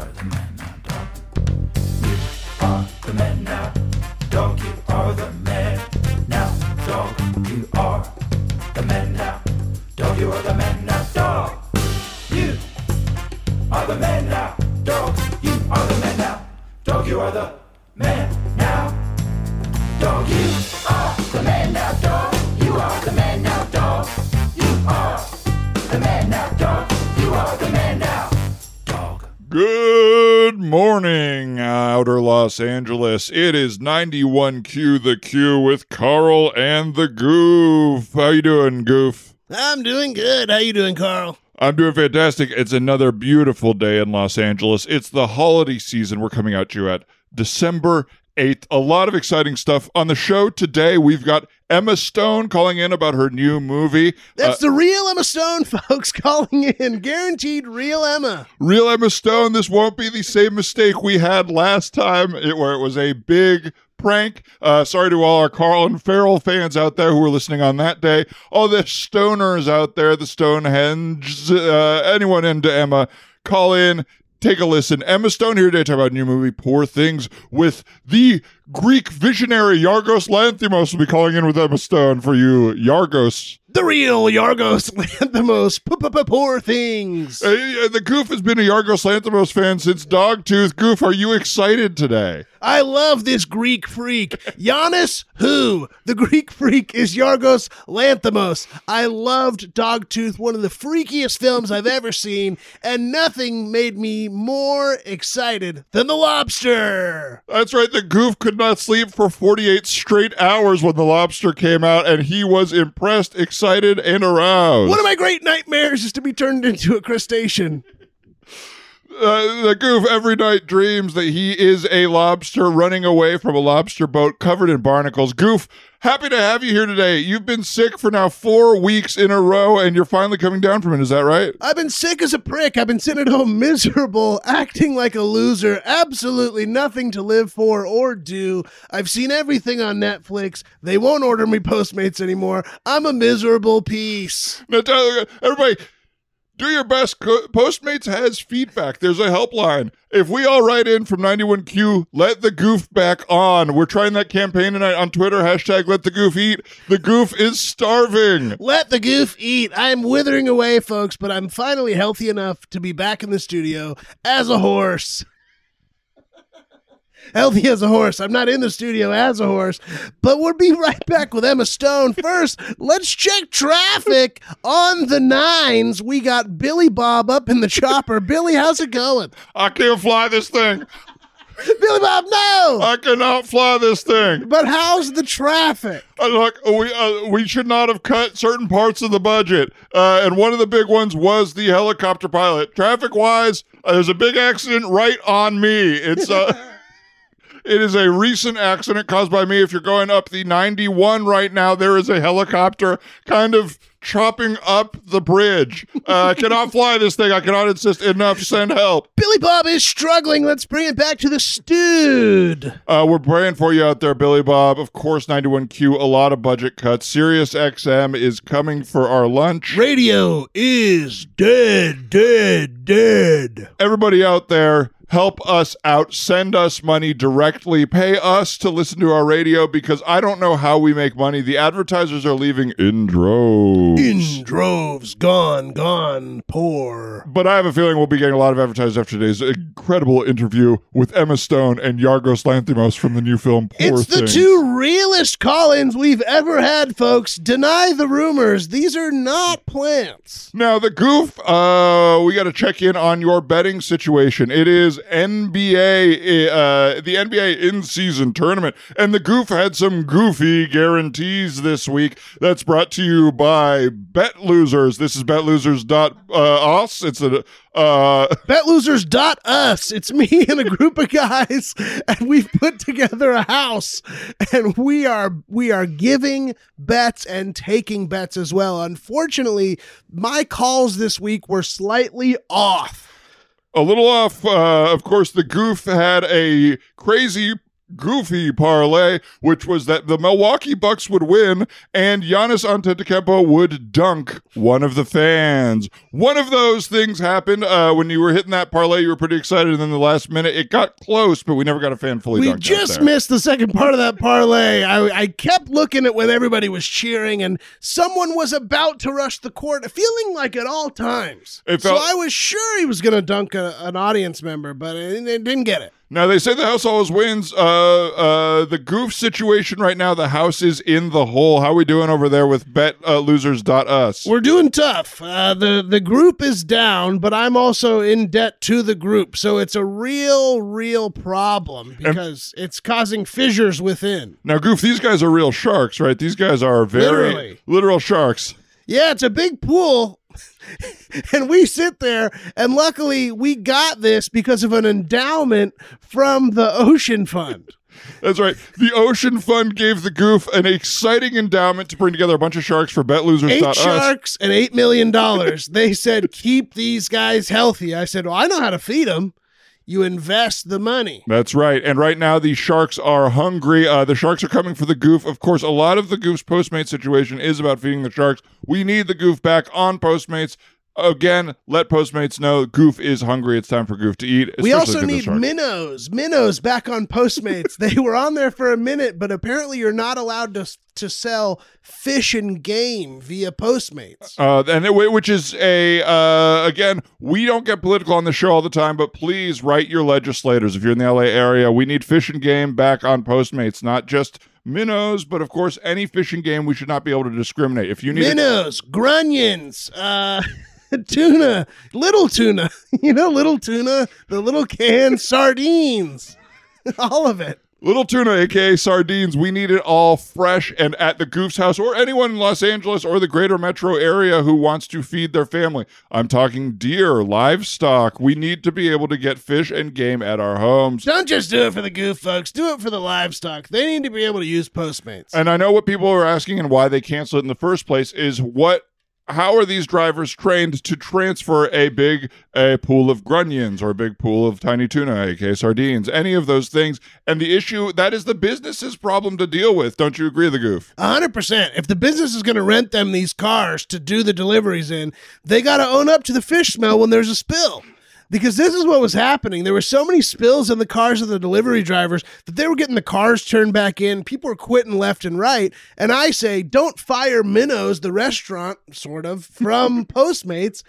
The man now, dog. You are the man now, dog. You are the man now, dog. You are the man now, dog. You are the man now, dog. You are the man now, dog. You are the man now, dog. You are the man Good morning, Outer Los Angeles. It is 91Q the Q with Carl and the Goof. How you doing, Goof? I'm doing good. How you doing, Carl? I'm doing fantastic. It's another beautiful day in Los Angeles. It's the holiday season. We're coming out to you at December 8th. A lot of exciting stuff on the show today. We've got Emma Stone calling in about her new movie. That's Uh, the real Emma Stone, folks, calling in. Guaranteed real Emma. Real Emma Stone, this won't be the same mistake we had last time, it, where it was a big prank. Uh, sorry to all our Carl and Farrell fans out there who were listening on that day. All the stoners out there, the Stonehenge, uh, anyone into Emma, call in. Take a listen. Emma Stone here today to talk about new movie, Poor Things, with the Greek visionary Yorgos Lanthimos will be calling in with Emma Stone for you, Yorgos. The real Yorgos Lanthimos. Poor things. Uh, the Goof has been a Yorgos Lanthimos fan since Dogtooth. Goof, are you excited today? I love this Greek freak. Giannis, who? The Greek freak is Yorgos Lanthimos. I loved Dogtooth, one of the freakiest films I've ever seen, and nothing made me more excited than The Lobster. That's right. The Goof could not sleep for 48 straight hours when The Lobster came out, and he was impressed, excited, and aroused. One of my great nightmares is to be turned into a crustacean. uh, the Goof every night dreams that he is a lobster running away from a lobster boat covered in barnacles. Goof, happy to have you here today. You've been sick for now four weeks in a row, and you're finally coming down from it. Is that right? I've been sick as a prick. I've been sitting at home miserable, acting like a loser, absolutely nothing to live for or do. I've seen everything on Netflix. They won't order me Postmates anymore. I'm a miserable piece. Now, everybody, do your best. Postmates has feedback. There's a helpline. If we all write in from 91Q, let the goof back on. We're trying that campaign tonight on Twitter. Hashtag let the goof eat. The goof is starving. Let the goof eat. I'm withering away, folks, but I'm finally healthy enough to be back in the studio as a horse. Healthy as a horse. I'm not in the studio as a horse, but we'll be right back with Emma Stone. First, let's check traffic on the nines. We got Billy Bob up in the chopper. Billy, how's it going? I can't fly this thing. Billy Bob, no! I cannot fly this thing. But how's the traffic? Uh, look, we uh, we should not have cut certain parts of the budget, uh, and one of the big ones was the helicopter pilot. Traffic wise, uh, there's a big accident right on me. It's uh, it is a recent accident caused by me. If you're going up the 91 right now, there is a helicopter kind of chopping up the bridge. Uh, I cannot fly this thing. I cannot insist enough. Send help. Billy Bob is struggling. Let's bring it back to the stewed. Uh, we're praying for you out there, Billy Bob. Of course, 91Q, a lot of budget cuts. Sirius XM is coming for our lunch. Radio is dead, dead, dead. Everybody out there, help us out. Send us money directly. Pay us to listen to our radio because I don't know how we make money. The advertisers are leaving in droves. In droves, gone, gone, poor. but I have a feeling we'll be getting a lot of advertisers after today's incredible interview with Emma Stone and Yorgos Lanthimos from the new film Poor It's the Things. two realest call-ins we've ever had, folks. Deny the rumors. These are not plants. Now the goof, uh, we got to check in on your betting situation. It is NBA, uh, the NBA in season tournament. And the Goof had some goofy guarantees this week. That's brought to you by Bet Losers. This is betlosers.us. It's a, uh, betlosers.us. It's me and a group of guys, and we've put together a house, and we are we are giving bets and taking bets as well. Unfortunately, my calls this week were slightly off. A little off. Uh, of course, the Goof had a crazy. Goofy parlay, which was that the Milwaukee Bucks would win and Giannis Antetokounmpo would dunk one of the fans. One of those things happened uh, when you were hitting that parlay. You were pretty excited, and then the last minute it got close, but we never got a fan fully We just missed the second part of that parlay. I, I kept looking at when everybody was cheering, and someone was about to rush the court, feeling like at all times. It so I was sure he was going to dunk a, an audience member, but it, it didn't get it. Now they say the house always wins. Uh, uh, the goof situation right now, the house is in the hole. How are we doing over there with betlosers.us? We're doing tough. Uh, the the group is down, but I'm also in debt to the group, so it's a real, real problem because it's causing fissures within. Now, goof, these guys are real sharks, right? These guys are very Literally. literal sharks. Yeah, it's a big pool. and we sit there, and luckily we got this because of an endowment from the Ocean Fund. That's right. The Ocean Fund gave the goof an exciting endowment to bring together a bunch of sharks for bet losers. Eight sharks and $8 million. They said, keep these guys healthy. I said, well, I know how to feed them. You invest the money. That's right. And right now, the Sharks are hungry. Uh, the Sharks are coming for the goof. Of course, a lot of the goof's Postmates situation is about feeding the Sharks. We need the goof back on Postmates. Again, let Postmates know Goof is hungry. It's time for Goof to eat. We also need minnows. Minnows back on Postmates. they were on there for a minute, but apparently you're not allowed to to sell fish and game via Postmates. Uh, and it, which is a uh, again, we don't get political on the show all the time, but please write your legislators if you're in the LA area. We need fish and game back on Postmates, not just minnows, but of course any fishing game. We should not be able to discriminate. If you need Minnows, grunions, uh, tuna, little tuna. You know, little tuna, the little canned sardines, all of it. little tuna, aka sardines, we need it all fresh and at the Goof's house, or anyone in Los Angeles or the greater metro area who wants to feed their family. I'm talking deer, livestock. We need to be able to get fish and game at our homes. Don't just do it for the goof folks. Do it for the livestock. They need to be able to use Postmates. And I know what people are asking and why they cancel it in the first place is what how are these drivers trained to transfer a big a pool of grunions or a big pool of tiny tuna, aka sardines, any of those things? And the issue that is the business's problem to deal with. Don't you agree, the goof? Hundred percent. If the business is going to rent them these cars to do the deliveries in, they got to own up to the fish smell when there's a spill. Because this is what was happening. There were so many spills in the cars of the delivery drivers that they were getting the cars turned back in. People were quitting left and right. And I say, don't fire Minnows, the restaurant, sort of, from Postmates.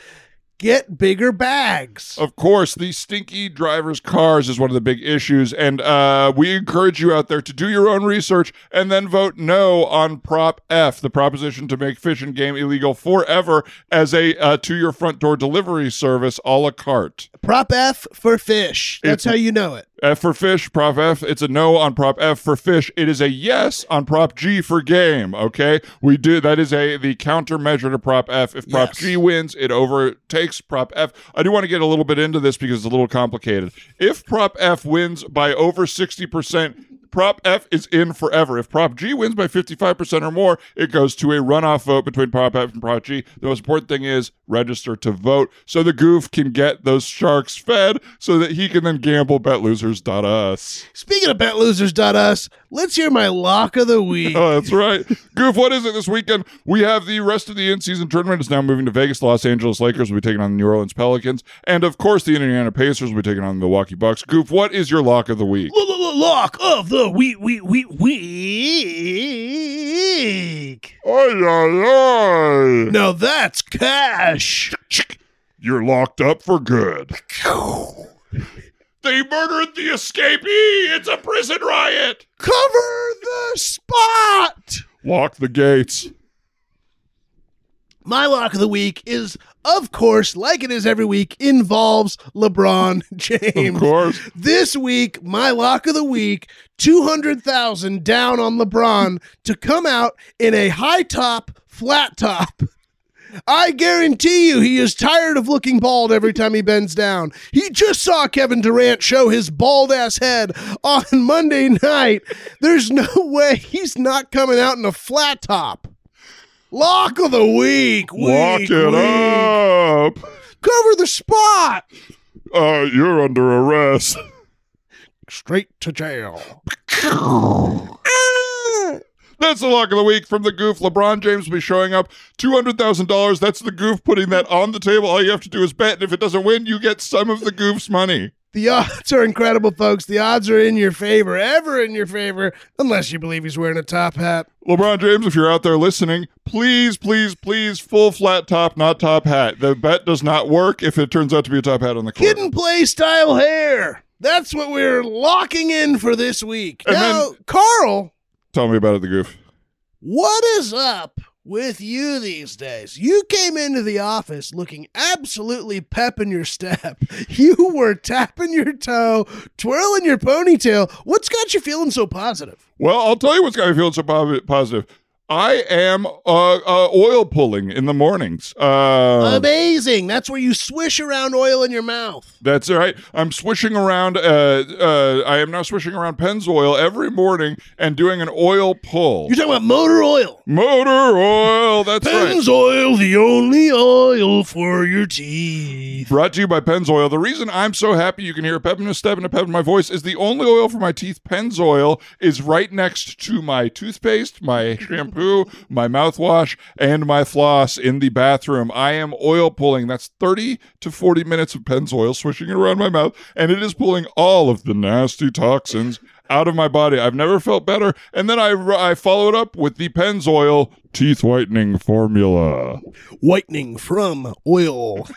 Get bigger bags. Of course, the stinky drivers' cars is one of the big issues, and uh, we encourage you out there to do your own research and then vote no on Prop F, the proposition to make fish and game illegal forever as a uh, to your front door delivery service a la carte. Prop F for fish. That's It's- how you know it. F for fish, Prop F. It's a no on Prop F for fish. It is a yes on Prop G for game. Okay, we do that is a the countermeasure to Prop F. If Prop Yes. G wins, it overtakes Prop F. I do want to get a little bit into this because it's a little complicated. If Prop F wins by over sixty percent. Prop F is in forever. If Prop G wins by 55% or more, it goes to a runoff vote between Prop F and Prop G. The most important thing is register to vote so the goof can get those sharks fed so that he can then gamble betlosers.us. Speaking of betlosers.us, let's hear my lock of the week. Oh, that's right. Goof, what is it this weekend? We have the rest of the in season tournament is now moving to Vegas. Los Angeles Lakers will be taking on the New Orleans Pelicans. And of course, the Indiana Pacers will be taking on the Milwaukee Bucks. Goof, what is your lock of the week? Lock of the week, week, week, week. Ay, ay, ay. Now that's cash. You're locked up for good. They murdered the escapee. It's a prison riot. Cover the spot. Lock the gates. My lock of the week is, of course, like it is every week, involves LeBron James. Of course. This week, my lock of the week, 200,000 down on LeBron to come out in a high top, flat top. I guarantee you he is tired of looking bald every time he bends down. He just saw Kevin Durant show his bald ass head on Monday night. There's no way he's not coming out in a flat top. Lock of the week. Lock it week. up. Cover the spot. Uh, you're under arrest. Straight to jail. That's the lock of the week from the goof. LeBron James will be showing up. $200,000. That's the goof putting that on the table. All you have to do is bet. And if it doesn't win, you get some of the goof's money. The odds are incredible, folks. The odds are in your favor, ever in your favor, unless you believe he's wearing a top hat. LeBron James, if you're out there listening, please, please, please, full flat top, not top hat. The bet does not work if it turns out to be a top hat on the court. Kid and play style hair. That's what we're locking in for this week. And now, Carl, Tell me about it, the goof. what is up with you these days? You came into the office looking absolutely pep in your step. You were tapping your toe, twirling your ponytail. What's got you feeling so positive? Well, I'll tell you what's got me feeling so positive. I am uh, uh, oil pulling in the mornings. Uh, Amazing. That's where you swish around oil in your mouth. That's right. I'm swishing around. Uh, uh, I am now swishing around Pennzoil every morning and doing an oil pull. You're talking about motor oil. Motor oil. That's right. Pennzoil, the only oil for your teeth. Brought to you by Pennzoil. The reason I'm so happy you can hear a pep in a step and a pep in my voice is the only oil for my teeth, Pennzoil, is right next to my toothpaste, my shampoo, my mouthwash, and my floss in the bathroom. I am oil pulling. That's 30 to 40 minutes of Pennzoil swishing it around my mouth, and it is pulling all of the nasty toxins out of my body. I've never felt better. And then I, I follow it up with the Pennzoil teeth whitening formula. Whitening from oil.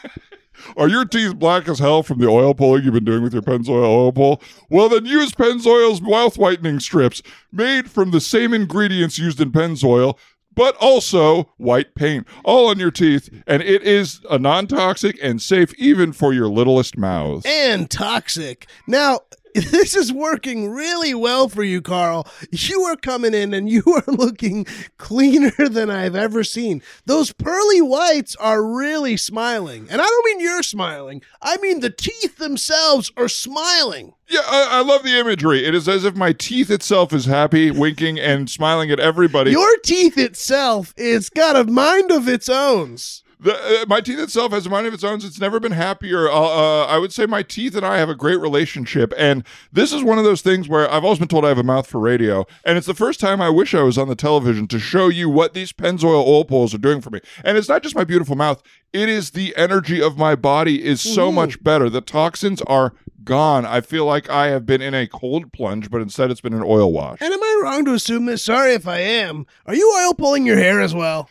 Are your teeth black as hell from the oil pulling you've been doing with your Pennzoil oil pull? Well, then use Pennzoil's mouth whitening strips, made from the same ingredients used in Pennzoil, but also white paint, all on your teeth. And it is a non toxic and safe even for your littlest mouths. and toxic. Now, this is working really well for you, Carl. You are coming in and you are looking cleaner than I've ever seen. Those pearly whites are really smiling. And I don't mean you're smiling, I mean the teeth themselves are smiling. Yeah, I, I love the imagery. It is as if my teeth itself is happy, winking, and smiling at everybody. Your teeth itself is got a mind of its own. The, uh, my teeth itself has a mind of its own. It's never been happier. Uh, uh, I would say my teeth and I have a great relationship. And this is one of those things where I've always been told I have a mouth for radio. And it's the first time I wish I was on the television to show you what these Pennzoil oil pulls are doing for me. And it's not just my beautiful mouth, it is the energy of my body is so much better. The toxins are gone. I feel like I have been in a cold plunge, but instead it's been an oil wash. And am I wrong to assume this? Sorry if I am. Are you oil pulling your hair as well?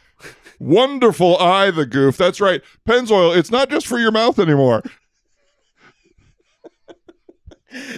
Wonderful eye, the goof. That's right. Pennzoil, it's not just for your mouth anymore.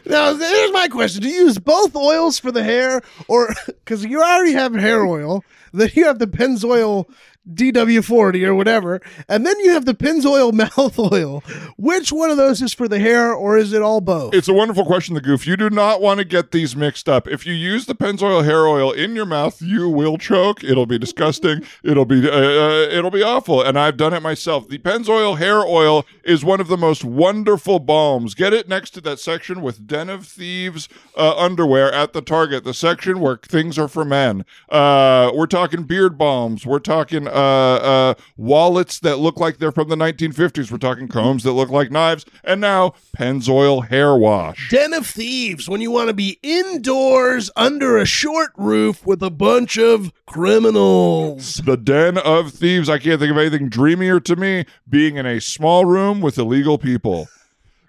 Now, here's my question: Do you use both oils for the hair, or because you already have hair oil, then you have the Pennzoil DW40 or whatever, and then you have the Pennzoil mouth oil. Which one of those is for the hair, or is it all both? It's a wonderful question, the goof. You do not want to get these mixed up. If you use the Pennzoil hair oil in your mouth, you will choke. It'll be disgusting. It'll be uh, uh, it'll be awful. And I've done it myself. The Pennzoil hair oil is one of the most wonderful balms. Get it next to that section with Den of Thieves uh, underwear at the Target, the section where things are for men. Uh, we're talking beard balms. We're talking uh, uh, wallets that look like they're from the 1950s. We're talking combs that look like knives. And now Pennzoil hair wash. Den of Thieves, when you want to be indoors under a short roof with a bunch of criminals. The Den of Thieves. I can't think of anything dreamier to me being in a small room with illegal people.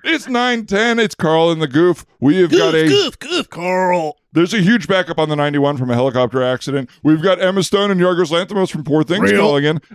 It's 910. It's Carl and the Goof. We have got a goof, goof, Carl. There's a huge backup on the 91 from a helicopter accident. We've got Emma Stone and Yorgos Lanthimos from Poor Things Real. calling in.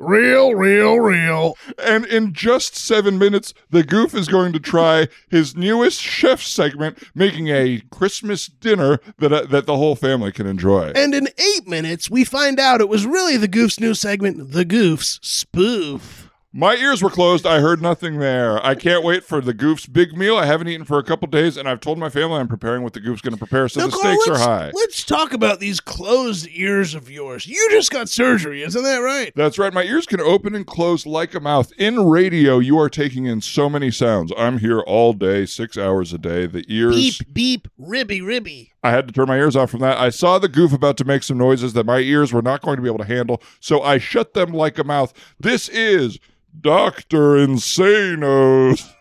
Real, real, real. And in just seven minutes, the goof is going to try his newest chef segment, making a Christmas dinner that uh, that the whole family can enjoy. And in eight minutes, we find out it was really the Goof's new segment, The Goof's Spoof. My ears were closed. I heard nothing there. I can't wait for the goof's big meal. I haven't eaten for a couple days, and I've told my family I'm preparing what the goof's going to prepare, so Now, the Carl, stakes are high. Let's talk about these closed ears of yours. You just got surgery, isn't that right? That's right. My ears can open and close like a mouth. In radio, you are taking in so many sounds. I'm here all day, six hours a day. The ears. Beep, beep, ribby, ribby. I had to turn my ears off from that. I saw the goof about to make some noises that my ears were not going to be able to handle, so I shut them like a mouth. This is Dr. Insano's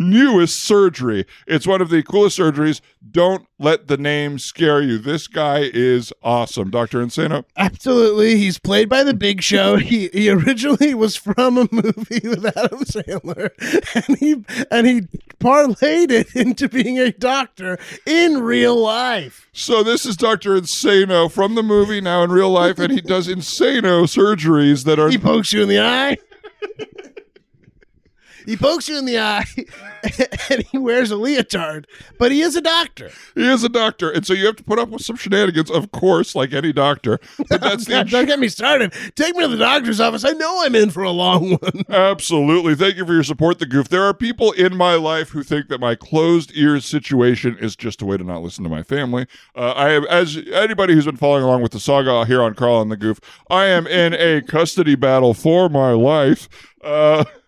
newest surgery. It's one of the coolest surgeries. Don't let the name scare you. This guy is awesome. Dr. Insano. Absolutely. He's played by the Big Show. He he originally was from a movie with Adam Sandler, and he and he parlayed it into being a doctor in real life. So this is Dr. Insano from the movie now in real life, and he does Insano surgeries that are He pokes you in the eye. he pokes you in the eye, and he wears a leotard, but he is a doctor. He is a doctor, and so you have to put up with some shenanigans, of course, like any doctor. But that's the God, don't get me started. Take me to the doctor's office. I know I'm in for a long one. absolutely. Thank you for your support, the goof. There are people in my life who think that my closed ears situation is just a way to not listen to my family. Uh, I am, as anybody who's been following along with the saga here on Carl and the Goof, I am in a custody battle for my life. Uh,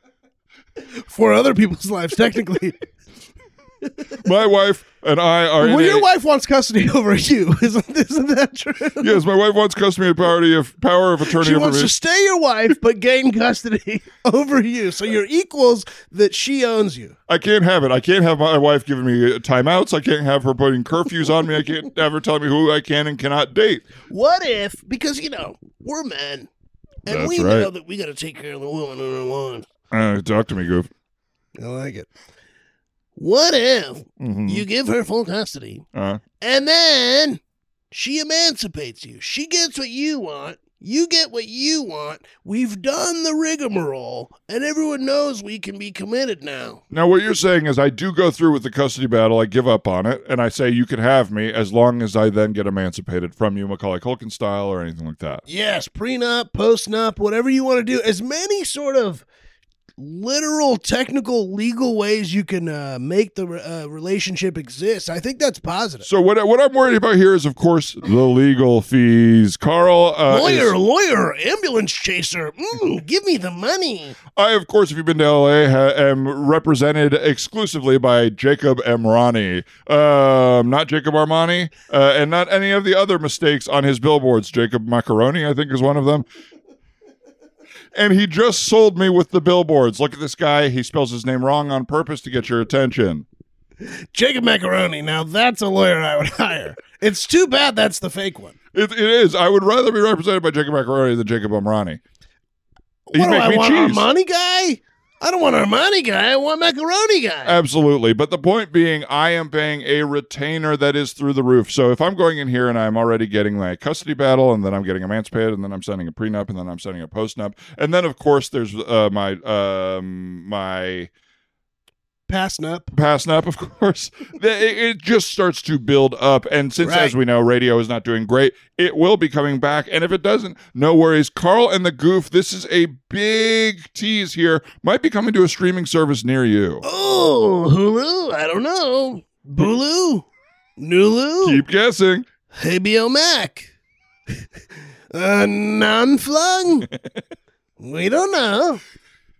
For other people's lives, technically. my wife and I are. well, your a- wife wants custody over you. Isn't, isn't that true? Yes, my wife wants custody power of power of attorney She over wants me. to stay your wife, but gain custody over you. So you're equals that she owns you. I can't have it. I can't have my wife giving me timeouts. I can't have her putting curfews on me. I can't have her telling me who I can and cannot date. What if, because, you know, we're men, and That's we right. know that we got to take care of the woman in our lives. Uh, talk to me, Goof. I like it. What if Mhm. you give her full custody Uh, and then she emancipates you? She gets what you want. You get what you want. We've done the rigmarole, and everyone knows we can be committed now. now, what you're saying is, I do go through with the custody battle. I give up on it, and I say you can have me as long as I then get emancipated from you, Macaulay Culkin style, or anything like that. Yes, prenup, postnup, whatever you want to do. As many sort of literal, technical, legal ways you can uh, make the uh, relationship exist. I think that's positive. So what what I'm worried about here is, of course, the legal fees. Carl, uh, lawyer, is- lawyer, ambulance chaser. Mm, give me the money. I, of course, if you've been to LA, ha- am represented exclusively by Jacob Emrani, um, not Jacob Armani, uh, and not any of the other mistakes on his billboards. Jacob Macaroni, I think, is one of them. And he just sold me with the billboards. Look at this guy. He spells his name wrong on purpose to get your attention. Jacob Macaroni. Now that's a lawyer I would hire. It's too bad that's the fake one. It, it is. I would rather be represented by Jacob Macaroni than Jacob Emrani. He'd What do make I me want? cheese. Armani guy? I don't want Armani guy. I want a Macaroni guy. Absolutely. But the point being, I am paying a retainer that is through the roof. So if I'm going in here and I'm already getting my custody battle, and then I'm getting emancipated, and then I'm sending a prenup, and then I'm sending a postnup, and then of course there's uh, my um, my Passing up. passnup, of course. It, it just starts to build up, and since, Right. as we know, radio is not doing great, it will be coming back. And if it doesn't, no worries. Carl and the Goof. This is a big tease here. Might be coming to a streaming service near you. Oh, Hulu? I don't know. Bulu? Nulu? Keep guessing. Habio Mac? uh, non-flung? we don't know.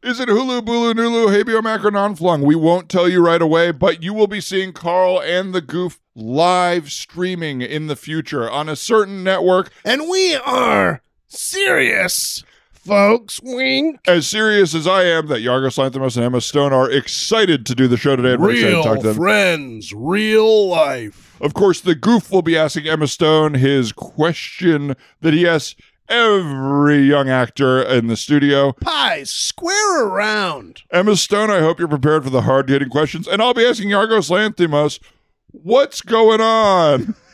Is it Hulu, Bulu, Nulu, Habio, Mac, or Non-Flung? We won't tell you right away, but you will be seeing Carl and the Goof live streaming in the future on a certain network. And we are serious, folks. Wink. As serious as I am, that Yorgos Lanthimos and Emma Stone are excited to do the show today. we're excited to talk to friends, real life. Of course, the Goof will be asking Emma Stone his question that he asks every young actor in the studio. Pies, square around. Emma Stone, I hope you're prepared for the hard hitting questions. And I'll be asking Yorgos Lanthimos, what's going on?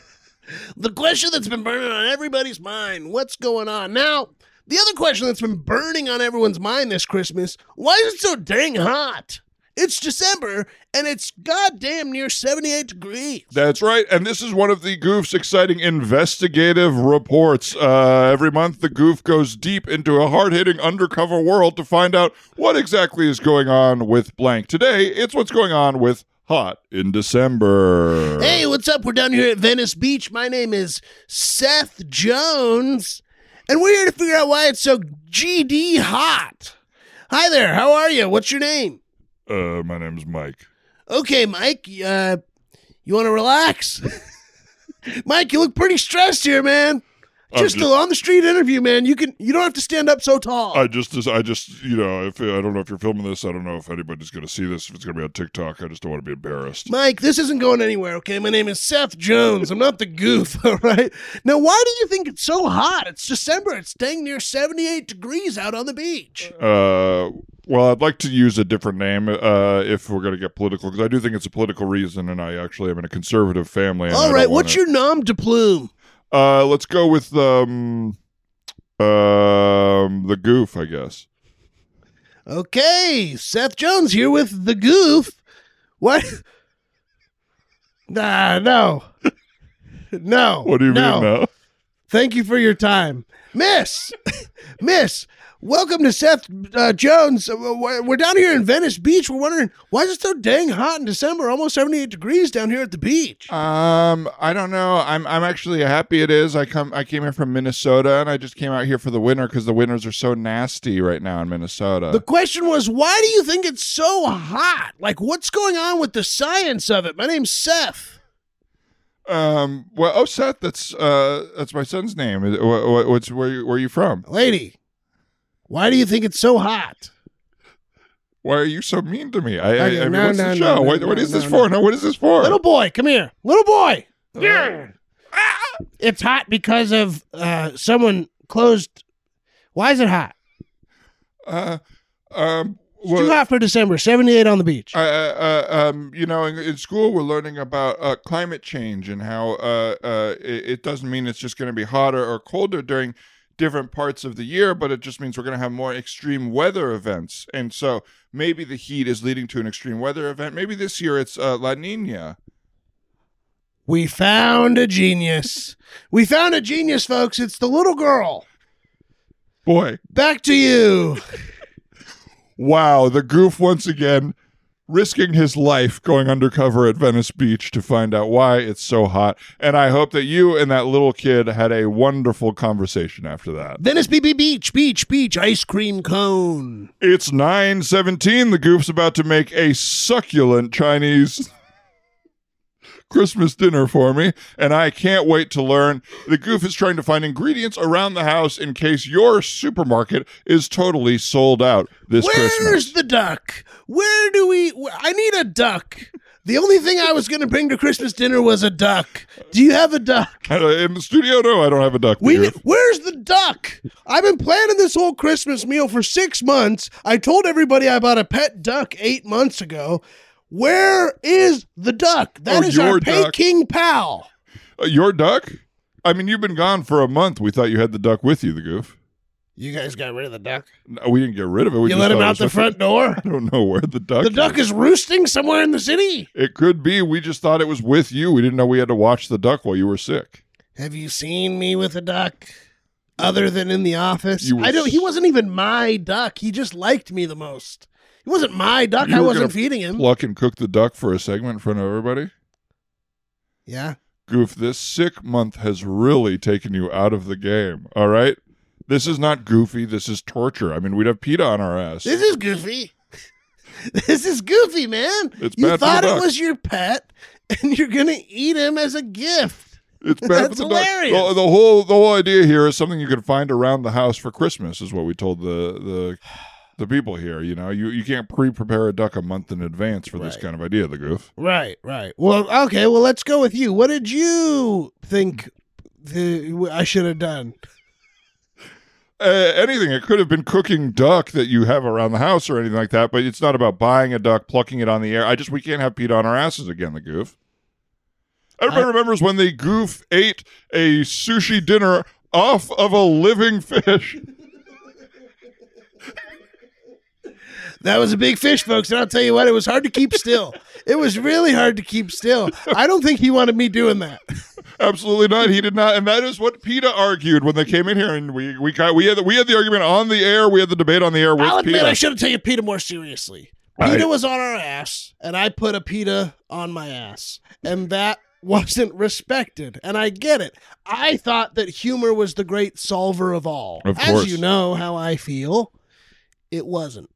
The question that's been burning on everybody's mind what's going on? Now, The other question that's been burning on everyone's mind this Christmas why is it so dang hot? It's December and it's goddamn near 78 degrees. That's right. And this is one of the Goof's exciting investigative reports. Uh, every month, the Goof goes deep into a hard hitting undercover world to find out what exactly is going on with blank. Today, it's what's going on with Hot in December. Hey, what's up? We're down here at Venice Beach. My name is Seth Jones, and we're here to figure out why it's so GD hot. Hi there, how are you? What's your name? Uh, my name's Mike. Okay, Mike, uh, you want to relax? Mike, you look pretty stressed here, man. Just, just- a on the street interview, man. You can you don't have to stand up so tall. I just, I just, you know, if I don't know if you're filming this, I don't know if anybody's going to see this, if it's going to be on TikTok. I just don't want to be embarrassed. Mike, this isn't going anywhere, okay? My name is Seth Jones. I'm not the goof, all right? Now, why do you think it's so hot? It's December. It's dang near 78 degrees out on the beach. Uh, well, I'd like to use a different name uh, if we're going to get political, because I do think it's a political reason, and I actually am in a conservative family. All right, wanna- what's your nom de plume? Uh, let's go with um, um, the goof, I guess. Okay, Seth Jones here with the goof. What? Nah, no. No. What do you no. mean now? Thank you for your time. Miss, Miss, welcome to Seth uh, Jones. Uh, We're down here in Venice Beach. We're wondering why is it so dang hot in December? Almost 78 degrees down here at the beach. Um, I don't know. I'm I'm actually happy it is. I come I came here from Minnesota, and I just came out here for the winter because the winters are so nasty right now in Minnesota. The question was, why do you think it's so hot? Like, what's going on with the science of it? My name's Seth. Um, well, oh Seth, that's uh, that's my son's name. Is- wha- wha- What's where you, where you from? Lady, why do you think it's so hot? Why are you so mean to me? I, I, I mean, no, what's no, the show? no, what, no, what is this no, for? no. No, what is this for? Little boy, come here. Little boy. Yeah, It's hot because of uh, someone closed. Why is it hot? uh, um, It's well, too hot for December. 78 on the beach. uh, uh, um, you know, in, in school we're learning about uh, climate change and how uh, uh, it, it doesn't mean it's just going to be hotter or colder during different parts of the year, but it just means we're going to have more extreme weather events. And so maybe the heat is leading to an extreme weather event. Maybe this year it's uh, La Nina. We found a genius. We found a genius, folks. It's the little girl. Boy, Back to you. wow, the goof once again risking his life going undercover at Venice Beach to find out why it's so hot. And I hope that you and that little kid had a wonderful conversation after that. Venice BB Beach, beach, beach, ice cream cone. It's 9:17. The goof's about to make a succulent Chinese Christmas dinner for me, and I can't wait to learn. The goof is trying to find ingredients around the house in case your supermarket is totally sold out this Where's Christmas. the duck? Where do we? I need a duck. The only thing I was going to bring to Christmas dinner was a duck. Do you have a duck? In the studio, no, I don't have a duck. We where's the duck? I've been planning this whole Christmas meal for six months. I told everybody I bought a pet duck eight months ago. Where is the duck? That Oh, is our your Pay duck. King pal. Uh, your duck? I mean, you've been gone for a month. We thought you had the duck with you, the goof. You guys got rid of the duck. No, we didn't get rid of it. We You just let him out the a- front door. I don't know where the duck. The duck is roosting somewhere in the city. It could be. We just thought it was with you. We didn't know we had to watch the duck while you were sick. Have you seen me with a duck? Other than in the office, I don't. He wasn't even my duck. He just liked me the most. He wasn't my duck. You I wasn't feeding him. Pluck and cook the duck for a segment in front of everybody. yeah. Goof, this sick month has really taken you out of the game. All right, this is not goofy. This is torture. I mean, we'd have PETA on our ass. This is goofy. this is goofy, man. It's you bad for the thought it was your pet, and you're gonna eat him as a gift. It's bad That's for the duck. hilarious. The, the whole the whole idea here is something you can find around the house for Christmas. Is what we told the the the people here. You know, you you can't pre prepare a duck a month in advance for this Right. kind of idea. The goof. Right, right. Well, okay. Well, let's go with you. What did you think the, I should have done? uh, anything. It could have been cooking duck that you have around the house or anything like that. But it's not about buying a duck, plucking it on the air. I just we can't have Pete on our asses again. The goof. Everybody remembers when the goof ate a sushi dinner off of a living fish. That was a big fish, folks. And I'll tell you what, it was hard to keep still. It was really hard to keep still. I don't think he wanted me doing that. Absolutely not. He did not, and that is what PETA argued when they came in here, and we we got, we had the, we had the argument on the air. We had the debate on the air with I'll admit, PETA. I should have taken PETA more seriously. I- PETA was on our ass, and I put a PETA on my ass. And that wasn't respected. And I get it. I thought that humor was the great solver of all. Of As you know how I feel, it wasn't.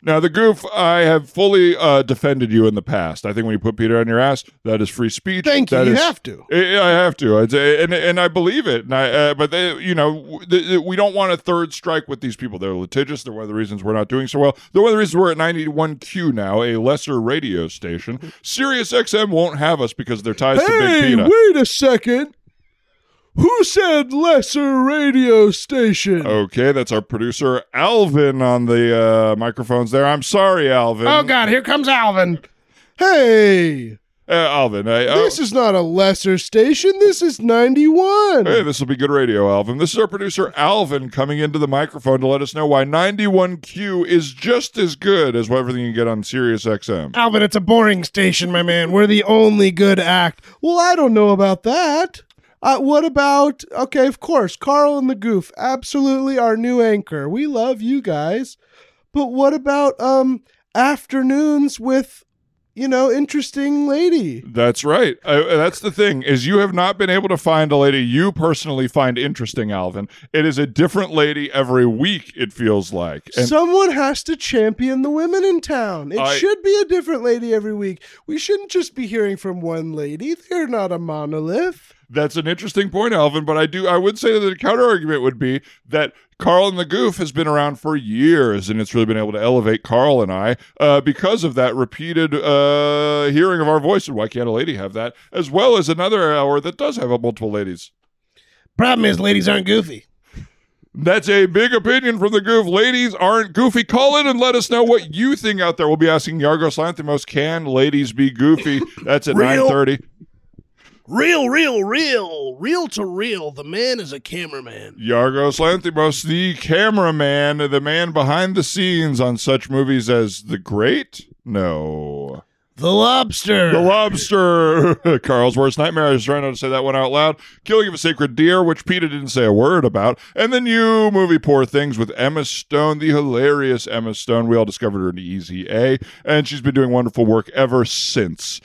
Now, the goof, I have fully uh, defended you in the past. I think when you put PETA on your ass, that is free speech. Thank you. That You is- have to. I I have to, It's- and and I believe it. And I, uh, but they, you know, th- we don't want a third strike with these people. They're litigious. They're one of the reasons we're not doing so well. They're one of the reasons we're at 91Q now, a lesser radio station. Sirius XM won't have us because their ties to Big PETA. wait a second. Who said lesser radio station? Okay, that's our producer Alvin on the uh, microphones there. I'm sorry, Alvin. Oh, God, here comes Alvin. Hey, Uh, Alvin. I, oh, this is not a lesser station. This is 91. Hey, this will be good radio, Alvin. This is our producer, Alvin, coming into the microphone to let us know why 91Q is just as good as everything you get on Sirius XM. Alvin, it's a boring station, my man. We're the only good act. Well, I don't know about that. Uh, what about, okay, of course, Carl and the Goof, absolutely our new anchor. We love you guys. But what about um afternoons with, you know, interesting lady? That's right. Uh, that's the thing is you have not been able to find a lady you personally find interesting, Alvin. It is a different lady every week. It feels like. And Someone has to champion the women in town. It I- should be a different lady every week. We shouldn't just be hearing from one lady. They're not a monolith. That's an interesting point, Alvin. But I do, I would say that the counter argument would be that Carl and the Goof has been around for years, and it's really been able to elevate Carl and I uh, because of that repeated uh, hearing of our voice. And why can't a lady have that? As well as another hour that does have multiple ladies. Problem is, ladies aren't goofy. That's a big opinion from the Goof. Ladies aren't goofy. Call in and let us know what you think out there. We'll be asking Yorgos Lanthimos, can ladies be goofy? That's at 9.30. Real, real, real, real to real. The man is a cameraman. Yorgos Lanthimos, the cameraman, the man behind the scenes on such movies as The Great? No. The lobster. The Lobster, Carl's Worst Nightmare. I was trying not to say that one out loud. Killing of a Sacred Deer, which PETA didn't say a word about. And the new movie Poor Things with Emma Stone, the hilarious Emma Stone. We all discovered her in Easy A, and she's been doing wonderful work ever since.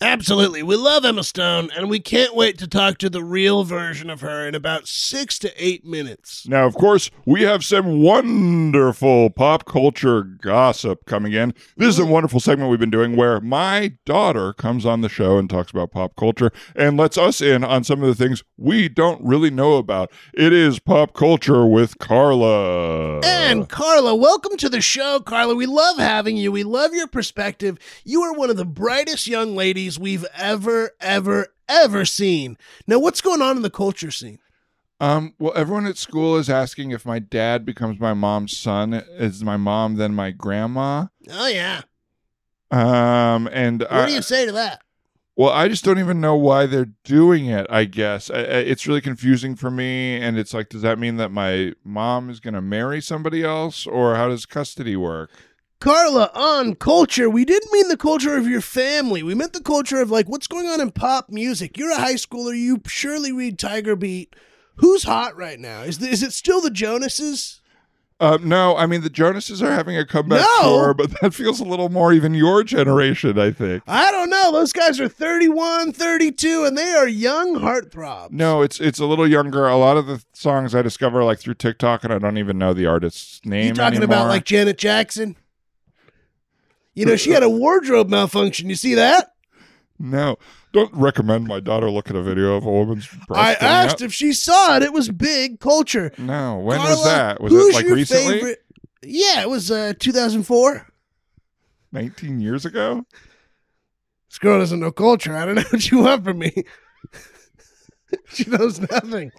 Absolutely. We love Emma Stone, and we can't wait to talk to the real version of her in about six to eight minutes. Now, of course, we have some wonderful pop culture gossip coming in. This is a wonderful segment we've been doing where my daughter comes on the show and talks about pop culture and lets us in on some of the things we don't really know about. It is pop culture with Carla. And Carla, welcome to the show, Carla. We love having you. We love your perspective. You are one of the brightest young ladies we've ever, ever, ever seen. Now, what's going on in the culture scene? Um, well, everyone at school is asking if my dad becomes my mom's son. Is my mom then my grandma? Oh, yeah. Um, and What I, do you say to that? Well, I just don't even know why they're doing it. I guess I, I, it's really confusing for me, and it's like, does that mean that my mom is going to marry somebody else, or how does custody work? Carla, on culture, we didn't mean the culture of your family. We meant the culture of like what's going on in pop music. You're a high schooler. You surely read Tiger Beat. Who's hot right now? Is the, is it still the Jonases? Uh, no, I mean the Jonases are having a comeback No! tour, but that feels a little more even your generation, I think. I don't know. Those guys are 31, 32, and they are young heartthrobs. No, it's it's a little younger. A lot of the songs I discover like through TikTok, and I don't even know the artist's name. you talking anymore. about like Janet Jackson? You know, she had a wardrobe malfunction. You see that? no? Don't recommend my daughter look at a video of a woman's breast. I asked out. if she saw it. It was big culture. No, when Carla, was that? Was it like recently? favorite- Yeah, it was uh, 2004. 19 years ago? This girl doesn't know culture. I don't know what you want from me. she knows nothing.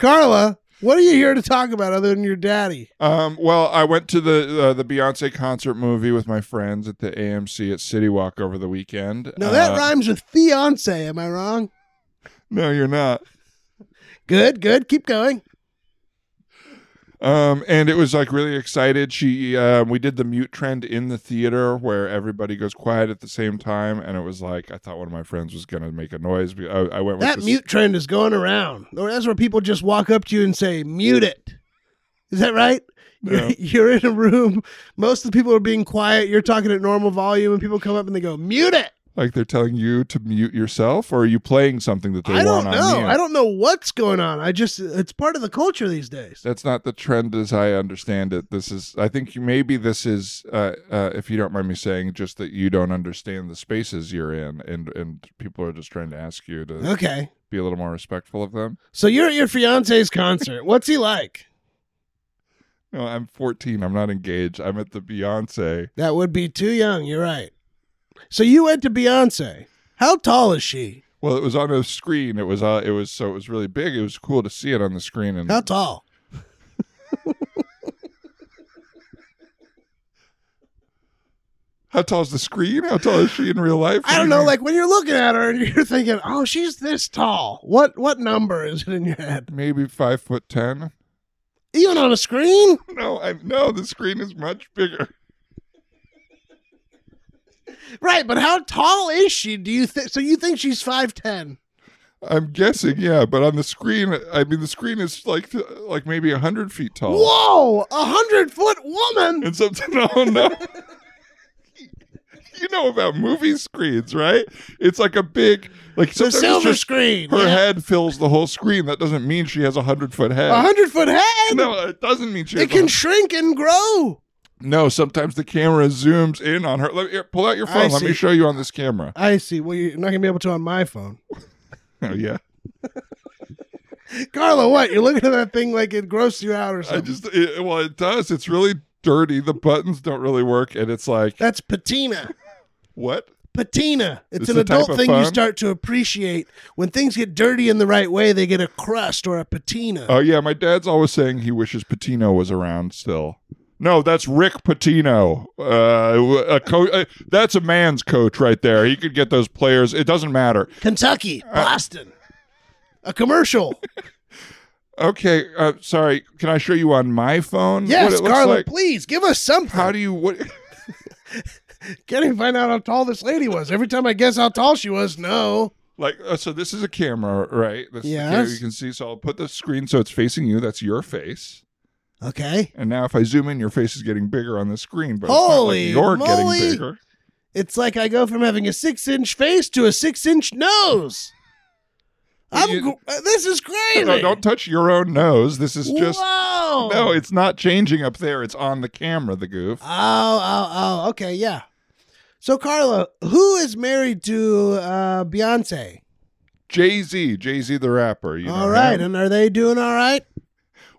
Carla, what are you here to talk about other than your daddy? Um, well, I went to the uh, the Beyonce concert movie with my friends at the AMC at City Walk over the weekend. No, that Uh, rhymes with fiance. Am I wrong? No, you're not. Good, good. Keep going. Um, and it was like really excited. She, um, we did the mute trend in the theater where everybody goes quiet at the same time, and it was like I thought one of my friends was gonna make a noise. I, I went with That mute trend is going around. That's where people just walk up to you and say, mute it. Is that right? Yeah. you're in a room. Most of the people are being quiet. You're talking at normal volume, and people come up and they go, mute it. Like they're telling you to mute yourself, or are you playing something that they I don't want know. on mute? I don't know what's going on. I just, it's part of the culture these days. That's not the trend as I understand it. This is, I think you, maybe this is, uh, uh, if you don't mind me saying, just that you don't understand the spaces you're in, and and people are just trying to ask you to Okay. be a little more respectful of them. So you're at your fiance's concert. What's he like? No, I'm 14. I'm not engaged. I'm at the Beyonce. That would be too young. You're right. So you went to Beyonce. How tall is she? Well, it was on a screen. It was, uh, it was so it was really big. It was cool to see it on the screen. And How tall? how tall is the screen? How tall is she in real life? I don't know. Like when you're looking at her and you're thinking, "Oh, she's this tall." What what number is it in your head? maybe five foot ten. Even on a screen? No, I no. The screen is much bigger. Right, but how tall is she? Do you think? So you think she's five ten? I'm guessing, yeah, but on the screen, I mean, the screen is like like maybe a hundred feet tall. Whoa, a hundred foot woman! And something, no, oh, no. you know about movie screens, right? It's like a big, like The silver screen. her yeah. head fills the whole screen. That doesn't mean she has a hundred foot head. A hundred foot head. No, it doesn't mean she. Has it can a, shrink and grow. No, sometimes the camera zooms in on her. Let, here, pull out your I phone. Let me show you on this camera. I see. Well, you're not gonna be able to on my phone. Oh yeah, Carla, what? You're looking at that thing like it grossed you out or something. I just it, well, it does. It's really dirty. The buttons don't really work, and it's like That's patina. what? Patina. It's It's an adult thing you start to appreciate. When things get dirty in the right way, they get a crust or a patina. Oh yeah, my dad's always saying he wishes Patino was around still. No, that's Rick Pitino. Uh, a co- uh, that's a man's coach right there. He could get those players. It doesn't matter. Kentucky, Uh, Boston. A commercial. Okay, uh, sorry. Can I show you on my phone? what Yes, it looks Carla, like? please give us something. How do you what? Can't even find out how tall this lady was. Every time I guess how tall she was, no. Like uh, so, this is a camera, right? This Yes. you can see. So I'll put the screen so it's facing you. That's your face. Okay. And now if I zoom in, your face is getting bigger on the screen, but Holy it's not like you're moly. getting bigger. It's like I go from having a six inch face to a six inch nose. I'm. You- uh, this is crazy. No, don't touch your own nose. This is just Whoa. no. It's not changing up there. It's on the camera. The goof. Oh, oh, oh. Okay, yeah. So, Carla, who is married to uh, Beyonce? Jay Z, Jay Z the rapper. You know all right, him? and are they doing all right?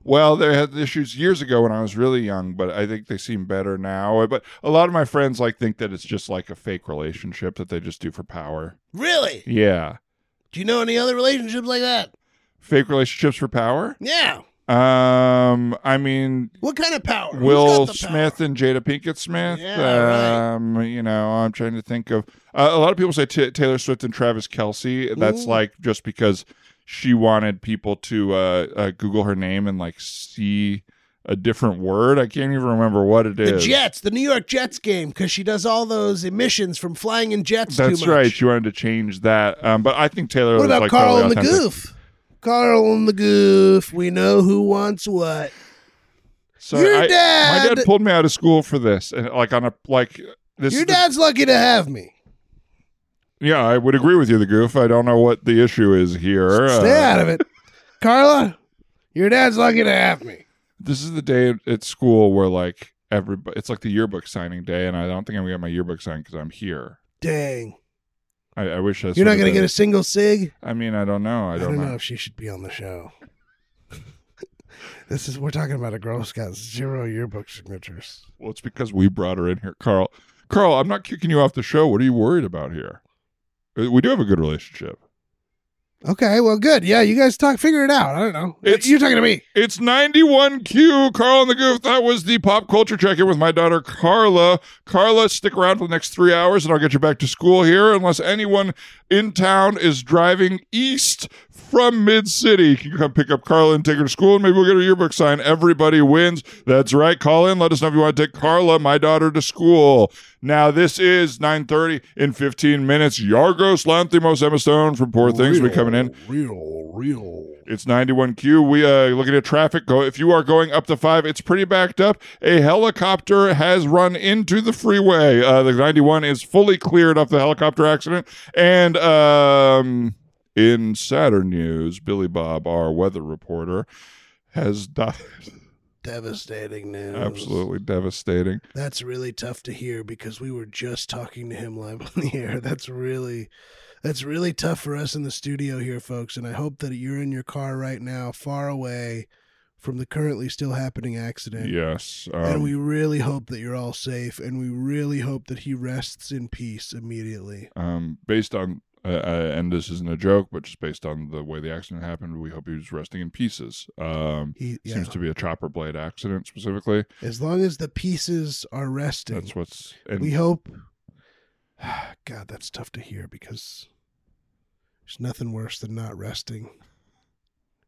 Well, they had issues years ago when I was really young, but I think they seem better now. But a lot of my friends like think that it's just like a fake relationship that they just do for power. Really? Yeah, Do you know any other relationships like that? fake relationships for power. Yeah. Um, I mean, What kind of power? Will power? Smith and Jada Pinkett Smith. Yeah, right. um, you know, I'm trying to think of uh, a lot of people say t- Taylor Swift and Travis Kelce. That's Ooh. like just because she wanted people to uh, uh, Google her name and like see a different word. I can't even remember what it is. The Jets, the New York Jets game, because she does all those emissions from flying in jets That's too much. right. She wanted to change that. Um, but I think Taylor What was about like Carl totally and the. Goof? Carl and the Goof. We know who wants what. So Your I- my dad- dad pulled me out of school for this, and like on a like this. Your is the- dad's lucky to have me. Yeah, I would agree with you, the goof. I don't know what the issue is here. Stay Uh, out of it. Carla, your dad's lucky to have me. This is the day at- school where like everybody. It's like the yearbook signing day, and I don't think I'm gonna get my yearbook signed because I'm here. Dang. I, I wish I. You're not going to get a single sig? I mean, I don't know. I I don't, don't know. know if she should be on the show. this is we're talking about a girl who's got zero yearbook signatures. Well, it's because we brought her in here, Carl. Carl, I'm not kicking you off the show. What are you worried about here? Uh, We do have a good relationship. Okay, well, good. Yeah, you guys talk. Figure it out. I don't know. It's- You're talking to me. It's 91Q, Carl and the Goof. That was the pop culture check in with my daughter, Carla. Carla, stick around for the next three hours and I'll get you back to school here, unless anyone in town is driving east from Mid City. Can you can come pick up Carla and take her to school, and maybe we'll get her yearbook sign. Everybody wins. That's right. Call in. Let us know if you want to take Carla, my daughter, to school. Now, this is 9.30 in 15 minutes. Yorgos Lanthimos Emma Stone from Poor Things. We coming in. Real, real. It's 91Q. We uh looking at traffic. Go if you are going up the five, it's pretty backed up. A helicopter has run into the freeway. Uh, the 91 is fully cleared of the helicopter accident. And um, in Saturn news, Billy Bob, our weather reporter, has died. Devastating news. Absolutely devastating. That's really tough to hear because we were just talking to him live on the air. That's really that's really tough for us in the studio here, folks. And I hope that you're in your car right now, far away from the currently still happening accident. Yes. and Um, we really hope that you're all safe, and we really hope that he rests in peace immediately. um, based on uh, and this isn't a joke, but just based on the way the accident happened, we hope he was resting in pieces. Um, He, yeah. Seems to be a chopper blade accident specifically. as long as the pieces are resting, That's what's and we hope. God, that's tough to hear because there's nothing worse than not resting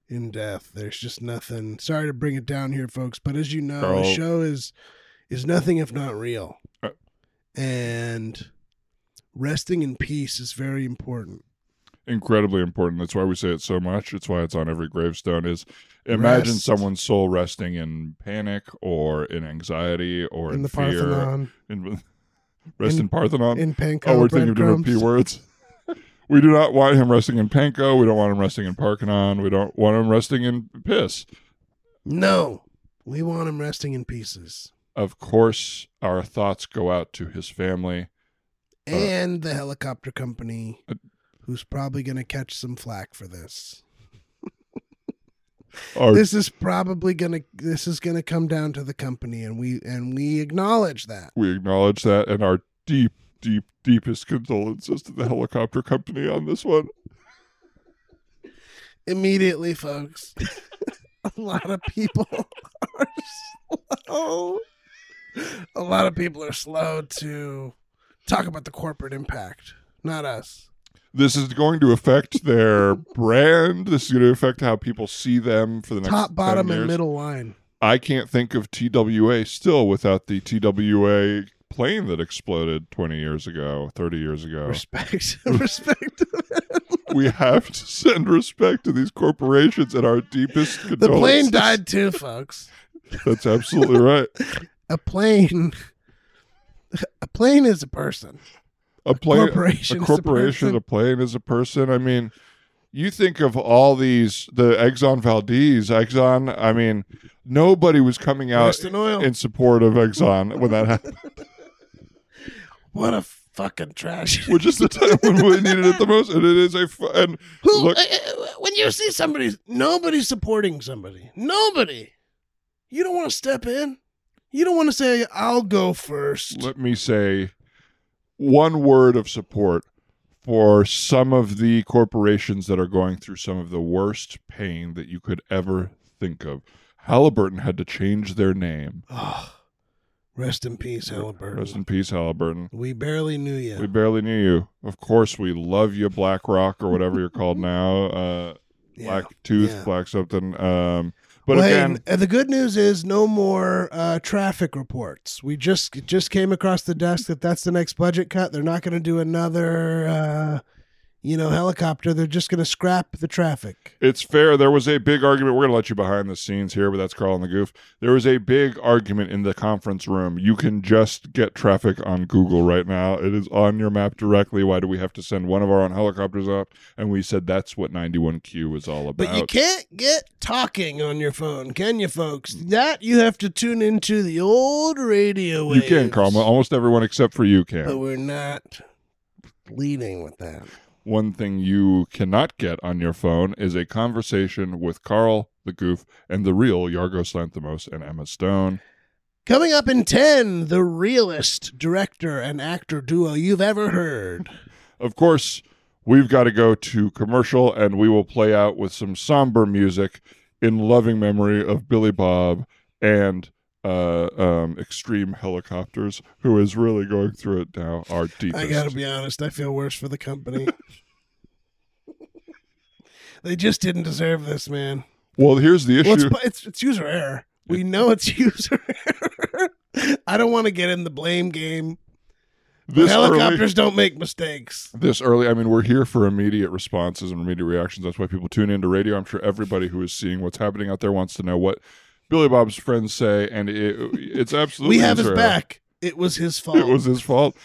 in death. There's just nothing. Sorry to bring it down here, folks, but as you know, Carl- a show is is nothing if not real, Uh. and resting in peace is very important. incredibly important. That's why we say it so much. It's why it's on every gravestone. Is imagine Rest. someone's soul resting in panic or in anxiety or in in, the fear. Parthenon, In, rest in, In- Parthenon. in panko oh, we're thinking of different p words. we do not want him resting in panko. We don't want him resting in Parthenon. We don't want him resting in piss. No, we want him resting in pieces. Of course, our thoughts go out to his family. Uh, and the helicopter company, uh, who's probably going to catch some flack for this. Our This is probably going to this is going to come down to the company, and we and we acknowledge that. we acknowledge that and our deep, deep, deepest condolences to the helicopter company on this one. Immediately, folks, a lot of people are slow. A lot of people are slow to talk about the corporate impact, not us. This is going to affect their brand. This is going to affect how people see them for the next Top, 10 bottom, and middle line. I can't think of TWA still without the TWA plane that exploded 20 years ago, 30 years ago. Respect, respect. we have to send respect to these corporations and our deepest the condolences. plane died too, folks. That's absolutely right. a plane a plane is a person A plane, corporation a is a corporation, person. a plane is a person. I mean, you think of all these, the Exxon Valdez, Exxon. I mean, nobody was coming out in support of Exxon when that happened, what a fucking trash which is the time when we needed it the most. And it is a fu- and who look, uh, uh, when you see somebody nobody supporting somebody nobody you don't want to step in you don't want to say i'll go first let me say one word of support for some of the corporations that are going through some of the worst pain that you could ever think of. Halliburton had to change their name. oh, rest in peace Halliburton. Rest in peace, Halliburton. we barely knew you We barely knew you. Of course, we love you, Black Rock, or whatever you're called now. Uh, Yeah, Black Tooth, yeah. Black something. Um, but Well, again, and- and the good news is no more uh, traffic reports. We just just came across the desk that that's the next budget cut. They're not going to do another, uh, you know, helicopter. They're just going to scrap the traffic. It's fair. There was a big argument. We're going to let you behind the scenes here, but that's Carl and the Goof. There was a big argument in the conference room. You can just get traffic on Google right now. It is on your map directly. Why do we have to send one of our own helicopters out? And we said that's what 91Q is all about. But you can't get talking on your phone, can you, folks? That you have to tune into the old radio You can, Carl. Almost everyone except for you can. But we're not leading with that. One thing you cannot get on your phone is a conversation with Carl, the Goof, and the real Yorgos Lanthimos and Emma Stone. Coming up in 10, the realest director and actor duo you've ever heard. Of course, we've got to go to commercial, and we will play out with some somber music in loving memory of Billy Bob and uh, um, Extreme Helicopters, who is really going through it now. Our deepest. I gotta be honest, I feel worse for the company. they just didn't deserve this, man. well, here's the issue. Well, it's, it's it's user error. We know it's user error. I don't want to get in the blame game. This early- helicopters don't make mistakes. this early i mean we're here for immediate responses and immediate reactions that's why people tune into radio i'm sure everybody who is seeing what's happening out there wants to know what billy bob's friends say and it, it's absolutely We have his back. It was his fault. it was his fault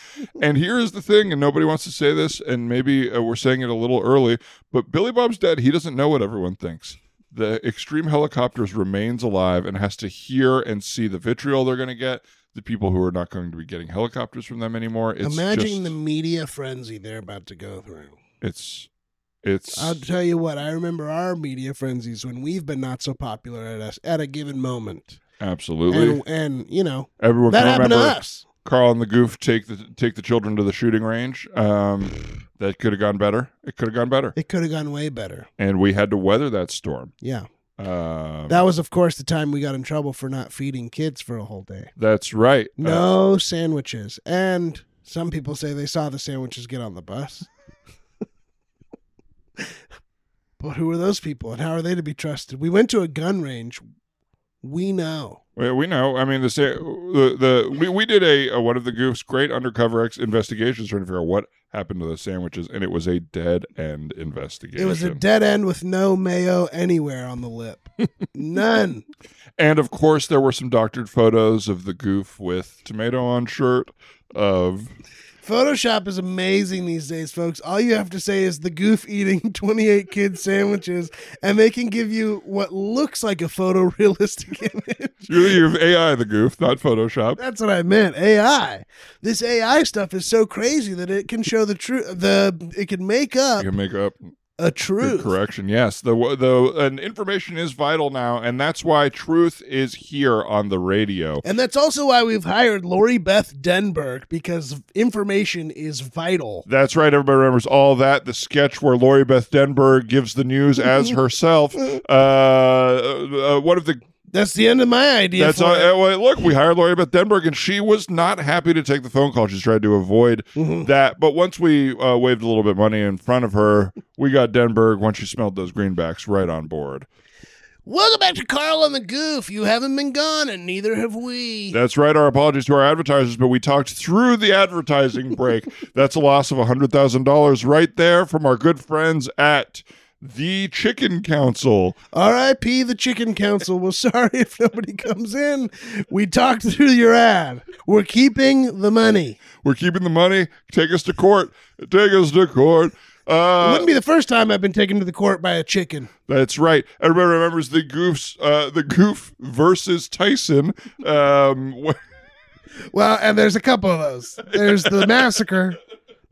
and here is the thing and nobody wants to say this and maybe uh, we're saying it a little early but billy bob's dead he doesn't know what everyone thinks the extreme helicopters remains alive and has to hear and see the vitriol they're going to get the people who are not going to be getting helicopters from them anymore it's Imagine just, the media frenzy they're about to go through. it's it's I'll tell you what. I remember our media frenzies when we've been not so popular at us at a given moment, absolutely and and you know Everyone that can happened to remember us. Carl and the Goof take the take the children to the shooting range. Um, that could have gone better. It could have gone better, It could have gone way better. and we had to weather that storm. Yeah, Um, that was of course the time we got in trouble for not feeding kids for a whole day. that's right. Uh, No sandwiches, and some people say they saw the sandwiches get on the bus. but who are those people, and how are they to be trusted? We went to a gun range. We know. we, we know. I mean, the the, the we, we did a, a one of the Goof's great undercover ex- investigations trying to figure out what happened to the sandwiches, and it was a dead end investigation. It was a dead end with no mayo anywhere on the lip. None. and of course, there were some doctored photos of the Goof with tomato on shirt. Of Photoshop is amazing these days, folks. All you have to say is the goof eating 28 kid sandwiches, and they can give you what looks like a photorealistic image. you you have AI, the Goof, not Photoshop. That's what I meant. AI. This AI stuff is so crazy that it can show the truth. The it can make up You can make up a Good truth. correction. Yes, the the and information is vital now, and that's why truth is here on the radio. And that's also why we've hired Lori Beth Denberg because information is vital. That's right. Everybody remembers all that. The sketch where Lori Beth Denberg gives the news as herself. Uh, uh, one of the That's the end of my idea. that's all, it. uh, look. We hired Lori Beth Denberg, and she was not happy to take the phone call. She's tried to avoid Mhm. that. But once we uh, waved a little bit of money in front of her, we got Denberg. Once she smelled those greenbacks, right on board. Welcome back to Carl and the Goof. You haven't been gone, and neither have we. That's right. Our apologies to our advertisers, but we talked through the advertising break. That's a loss of $100,000 right there from our good friends at the Chicken Council. R.I.P. the Chicken Council. Well, sorry if nobody comes in. We talked through your ad. We're keeping the money. We're keeping the money. Take us to court. Take us to court. It Uh, wouldn't be the first time I've been taken to the court by a chicken. that's right. Everybody remembers the Goofs, uh, the Goof versus Tyson. Um, wh- Well, and there's a couple of those. There's the massacre,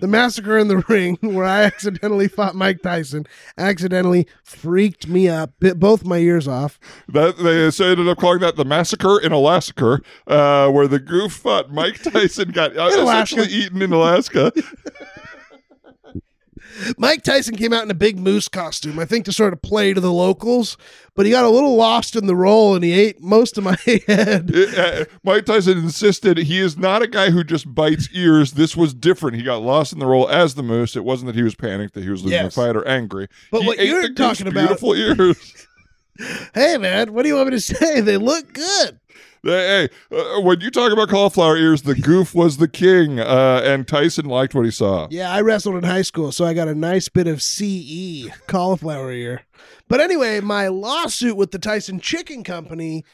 the massacre in the ring, where I accidentally fought Mike Tyson, accidentally freaked me up, bit both my ears off. That they so ended up calling that the massacre in Alaska, uh, where the goof fought Mike Tyson got uh, essentially eaten in Alaska. Mike Tyson came out in a big moose costume, I think to sort of play to the locals, but he got a little lost in the role and he ate most of my head. It- uh, Mike Tyson insisted he is not a guy who just bites ears. This was different. He got lost in the role as the moose. It wasn't that he was panicked that he was losing Yes. the fight or angry. But He what ate you're the talking about- beautiful ears. Hey, man, what do you want me to say? They look good. Hey, uh, when you talk about cauliflower ears, the goof was the king, uh, and Tyson liked what he saw. Yeah, I wrestled in high school, so I got a nice bit of CE, cauliflower ear. But anyway, my lawsuit with the Tyson Chicken Company,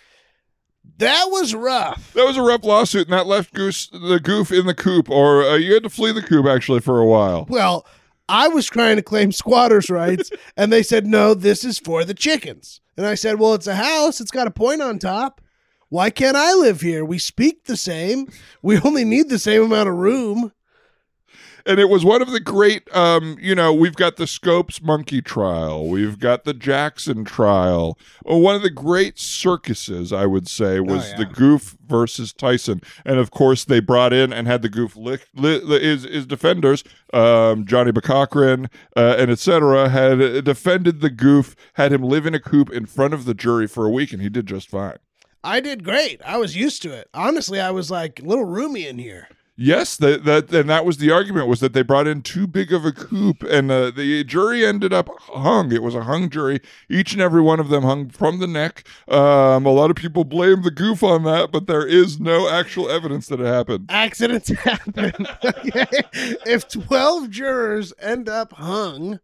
that was rough. That was a rough lawsuit, and that left Goose the goof in the coop, or uh, you had to flee the coop actually for a while. Well, I was trying to claim squatters' rights, and they said, no, this is for the chickens. And I said, well, it's a house, it's got a point on top. Why can't I live here? We speak the same. We only need the same amount of room. and it was one of the great. Um, you know, we've got the Scopes monkey trial, we've got the Jackson trial. Well, one of the great circuses, I would say, was yeah. the Goof versus Tyson, and of course they brought in and had the Goof lick, li, li- his his defenders, um, Johnny Bacochrane, uh, and etc. had uh, defended the Goof, had him live in a coop in front of the jury for a week, and he did just fine. I did great. I was used to it. Honestly, I was like a little roomy in here. Yes, that that and that was the argument was that they brought in too big of a coop, and uh, the jury ended up hung. It was a hung jury. Each and every one of them hung from the neck. Um, a lot of people blame the goof on that, but there is no actual evidence that it happened. Accidents happen. If 12 jurors end up hung,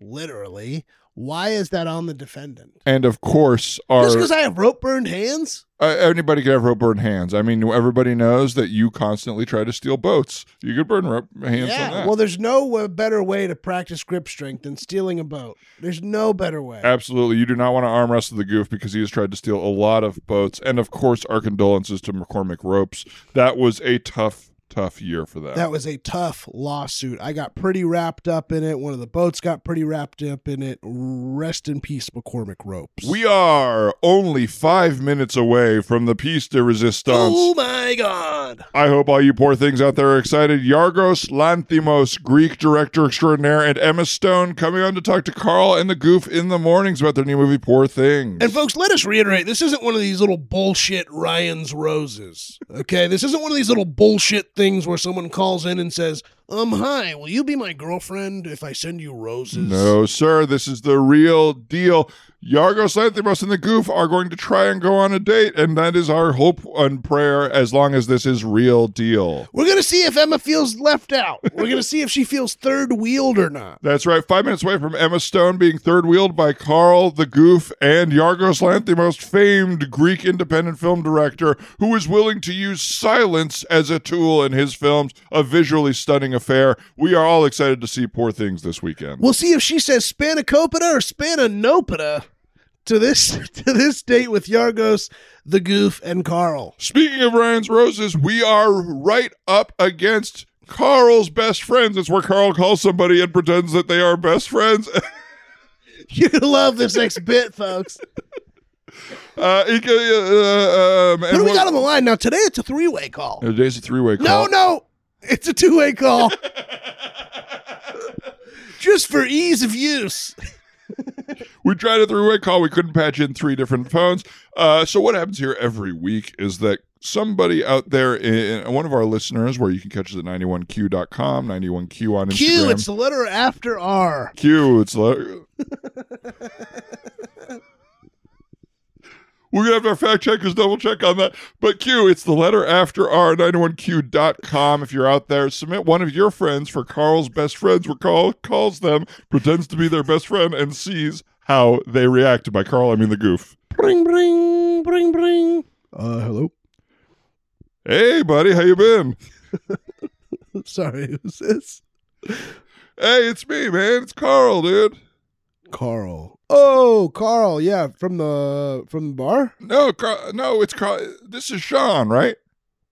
literally, why is that on the defendant? And of course, our Just because I have rope burned hands? uh, anybody can have rope burned hands. I mean, everybody knows that you constantly try to steal boats. You could burn rope hands on yeah. that. Well, there's no better way to practice grip strength than stealing a boat. There's no better way. Absolutely. You do not want to arm wrestle the goof because he has tried to steal a lot of boats. And of course, our condolences to McCormick Ropes. That was a tough, tough year for them. That was a tough lawsuit. I got pretty wrapped up in it. One of the boats got pretty wrapped up in it. Rest in peace, McCormick Ropes. we are only five minutes away from the piece de resistance. oh my God. I hope all you poor things out there are excited. Yorgos Lanthimos, Greek director extraordinaire, and Emma Stone coming on to talk to Carl and the Goof in the mornings about their new movie, Poor Things. And folks, let us reiterate: this isn't one of these little bullshit Ryan's roses. Okay, this isn't one of these little bullshit things where someone calls in and says, "Um, hi, will you be my girlfriend if I send you roses?" No, sir. This is the real deal. Yorgos Lanthimos and the Goof are going to try and go on a date, and that is our hope and prayer as long as this is real deal. We're gonna see if Emma feels left out. We're gonna see if she feels third wheeled or not. That's right. Five minutes away from Emma Stone being third wheeled by Carl the Goof and Yorgos Lanthimos, famed Greek independent film director, who is willing to use silence as a tool in his films, a visually stunning affair. We are all excited to see Poor Things this weekend. We'll see if she says spanakopita or spananopita to this to this date with Yorgos, the Goof, and Carl. Speaking of Ryan's Roses, we are right up against Carl's best friends. It's where Carl calls somebody and pretends that they are best friends. You're love this next bit, folks. Uh, he uh, um, Who and do we got on the line now? Today it's a three way call. Today's a three-way call. No, no, it's a two way call. Just for ease of use. We tried a three-way call. We couldn't patch in three different phones. Uh, so what happens here every week is that somebody out there, in, one of our listeners, where you can catch us at 91q.com, 91q on Instagram. Q, it's the letter after R. Q. It's like we're gonna have our fact checkers double check on that. But Q, it's the letter after R91Q.com. If you're out there, submit one of your friends for Carl's best friends, where Carl calls them, pretends to be their best friend, and sees how they react. By Carl, I mean the goof. Bring, bring, bring, bring. Uh, hello. Hey, buddy, how you been? Sorry, who's this? Hey, it's me, man. It's Carl, dude. Carl. Oh, Carl. Yeah, from the from the bar. No, Carl, no, it's Carl. This is Sean, right?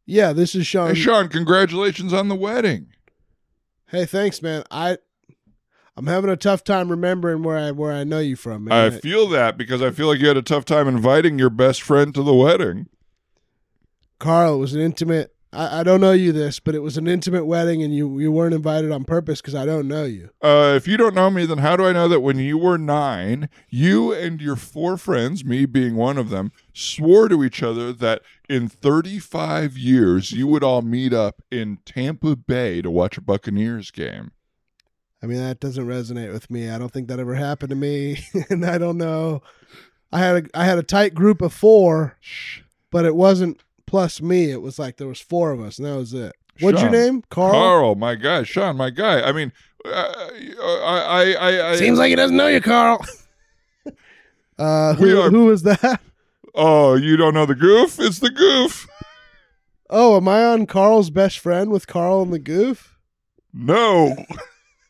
Yeah, this is Sean. Hey, Sean, congratulations on the wedding. Hey, thanks, man. I I'm having a tough time remembering where I where I know you from. I feel that because I feel like you had a tough time inviting your best friend to the wedding. Carl, it was an intimate. I, I don't know you this, but it was an intimate wedding, and you you weren't invited on purpose because I don't know you. Uh, if you don't know me, then how do I know that when you were nine, you and your four friends, me being one of them, swore to each other that in 35 years you would all meet up in Tampa Bay to watch a Buccaneers game? I mean, that doesn't resonate with me. I don't think that ever happened to me, and I don't know. I had a I had a tight group of four, but it wasn't plus me. It was like there was four of us, and that was it. What's your name? Carl. Carl, my guy. Sean, my guy. I mean, uh, I, I, I, I Seems like he doesn't know you, Carl. uh, who, are- who was that? Oh, you don't know the goof? It's the goof. Oh, am I on Carl's best friend with Carl and the Goof? No.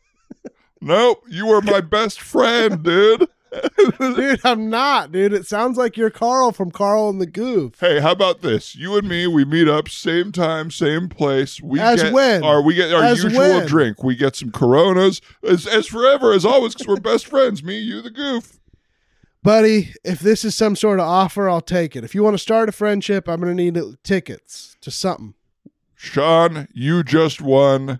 nope. You were my best friend, dude. dude, I'm not, dude. It sounds like you're Carl from Carl and the Goof. Hey, how about this? You and me, we meet up same time, same place. We As get when? our we get our As usual when? drink. We get some Coronas as, as forever as always because we're best friends. Me, you, the goof. Buddy, if this is some sort of offer, I'll take it. If you want to start a friendship, I'm going to need tickets to something. Sean, you just won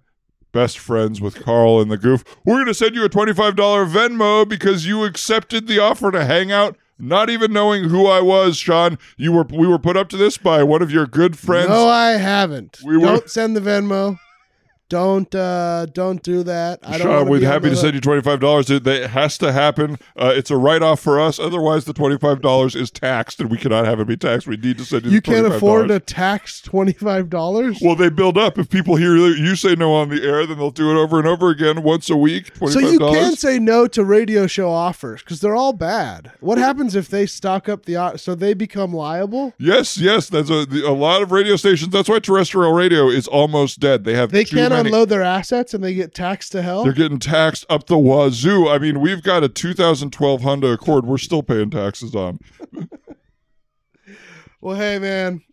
best friends with Carl and the goof. We're gonna send you a twenty-five dollar Venmo because you accepted the offer to hang out. Not even knowing who I was, Sean, you were we were put up to this by one of your good friends. No, I haven't. We were- Don't send the Venmo. Don't uh don't do that. I don't Sean, we're be happy to send you twenty five dollars. It has to happen. Uh, it's a write off for us. Otherwise, the twenty five dollars is taxed, and we cannot have it be taxed. We need to send you. You can't afford $25. to tax twenty five dollars. Well, they build up. If people hear you say no on the air, then they'll do it over and over again once a week. Twenty So you can say no to radio show offers because they're all bad. What happens if they stock up the so they become liable? Yes, yes. That's a the- a lot of radio stations. That's why terrestrial radio is almost dead. They have They can't many. unload their assets and they get taxed to hell. They're getting taxed up the wazoo. I mean, we've got a 2012 Honda Accord. We're still paying taxes on. Well, hey man,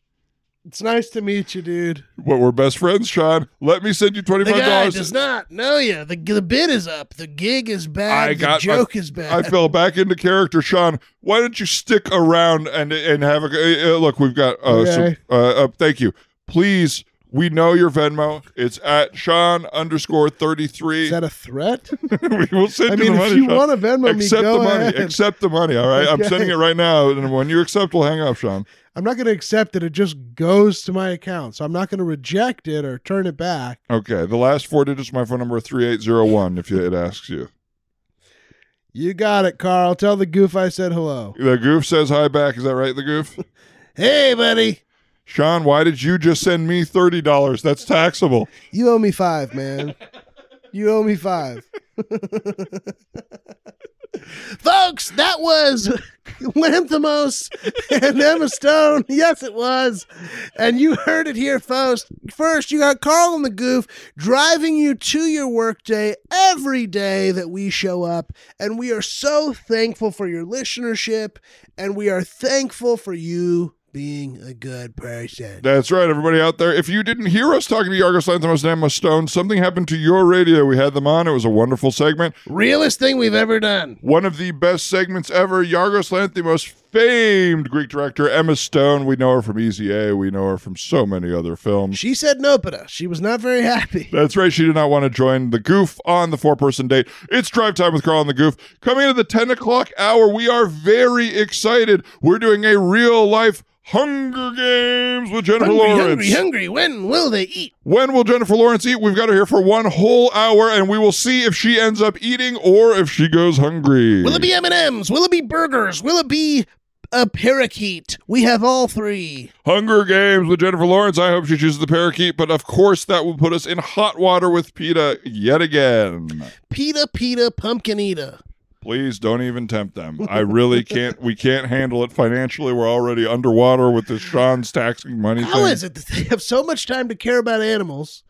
it's nice to meet you, dude. But we're best friends, Sean. Let me send you twenty The five dollars. does not know you. The the bid is up. The gig is bad. I the got my- joke is bad. I fell back into character, Sean. Why don't you stick around and and have a uh, look? We've got uh, some, Okay. uh, uh, thank you. Please, we know your Venmo. It's at Sean underscore thirty three. is that a threat? we will send I you mean, the if you Sean. want to Venmo me, accept go the money. ahead. Accept the money. All right, I'm sending it right now. And when you accept, we'll hang up, Sean. I'm not going to accept it. It just goes to my account, so I'm not going to reject it or turn it back. Okay. The last four digits of my phone number three eight zero one. If it asks you, You got it, Carl. Tell the goof I said hello. the goof says hi back. Is that right? The goof. Hey, buddy. Sean, why did you just send me thirty dollars? That's taxable. You owe me five, man. you owe me five. Folks, that was Lanthimos and Emma Stone. Yes, it was. And you heard it here first. First, you got Carl and the Goof driving you to your workday every day that we show up. And we are so thankful for your listenership. And we are thankful for you being a good person. That's right, everybody out there. If you didn't hear us talking to Yorgos Lanthimos and Emma Stone, something happened to your radio. We had them on. It was a wonderful segment. Realest thing we've ever done. One of the best segments ever. Yorgos Lanthimos, famed Greek director Emma Stone. We know her from Easy A. We know her from so many other films. She said no, but uh, she was not very happy. That's right. She did not want to join the goof on the four person date. It's drive time with Carl and the goof. Coming into the 10 o'clock hour, we are very excited. We're doing a real life Hunger Games with Jennifer Hungry, Lawrence. hungry, hungry. When will they eat? When will Jennifer Lawrence eat? We've got her here for one whole hour, and we will see if she ends up eating or if she goes hungry. Will it be M and M's? Will it be burgers? Will it be a parakeet? We have all three. Hunger Games with Jennifer Lawrence. I hope she chooses the parakeet, but of course that will put us in hot water with PETA yet again. Pita, pita, pumpkin eater. Please don't even tempt them. I really can't. We can't handle it financially. We're already underwater with this Sean's taxing money How thing. is it that they have so much time to care about animals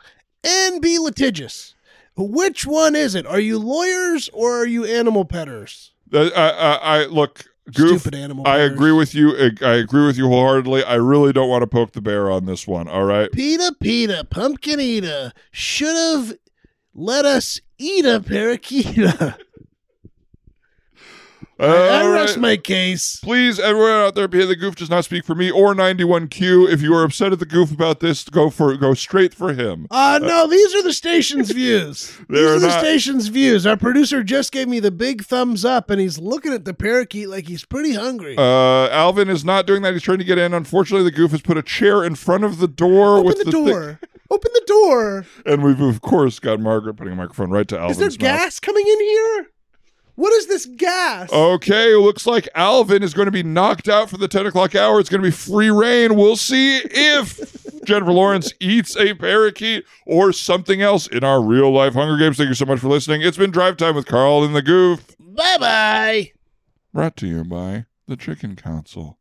and be litigious? Which one is it? Are you lawyers or are you animal petters? Uh, I, I, I look. Goof, Stupid animal I agree with you. I, agree with you wholeheartedly. I really don't want to poke the bear on this one. All right. Pita, pita, pumpkin eater should have let us eat a parakeeta. I, I rest right. my case. Please, everyone out there, the Goof does not speak for me or 91Q. If you are upset at the Goof about this, go for go straight for him. Uh, no, these are the station's views. These They're are the not- station's views. Our producer just gave me the big thumbs up, and he's looking at the parakeet like he's pretty hungry. Uh, Alvin is not doing that. He's trying to get in. Unfortunately, the Goof has put a chair in front of the door Open with the, thi- door. Open the door. and we've of course got Margaret putting a microphone right to Alvin's. Is there mouth. gas coming in here? What is this gas? Okay, it looks like Alvin is going to be knocked out for the 10 o'clock hour. It's going to be free reign. We'll see if Jennifer Lawrence eats a parakeet or something else in our real life Hunger Games. Thank you so much for listening. It's been Drive Time with Carl and the Goof, Bye bye. brought to you by the Chicken Council.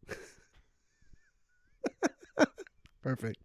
Perfect.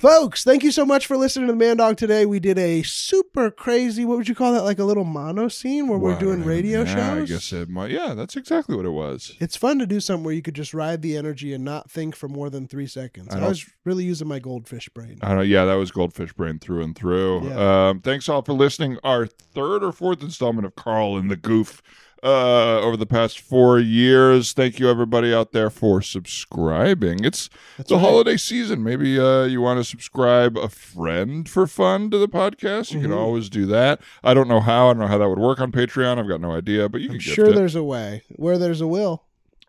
Folks, thank you so much for listening to the Man Dog today. We did a super crazy, what would you call that? Like a little mono scene where we're doing radio yeah, shows? I guess it might. Yeah, that's exactly what it was. It's fun to do something where you could just ride the energy and not think for more than three seconds. I I, was really using my goldfish brain. I don't know. Yeah, that was Goldfish Brain through and through. Yeah. Um, thanks all for listening. Our third or fourth installment of Carl and the Goof uh, over the past four years. Thank you, everybody out there, for subscribing. It's That's the right. holiday season. Maybe uh, you want to subscribe a friend for fun to the podcast. You can Mhm. always do that. I don't know how. I don't know how that would work on Patreon. I've got no idea, but you I'm can gift sure it. there's a way. Where there's a will.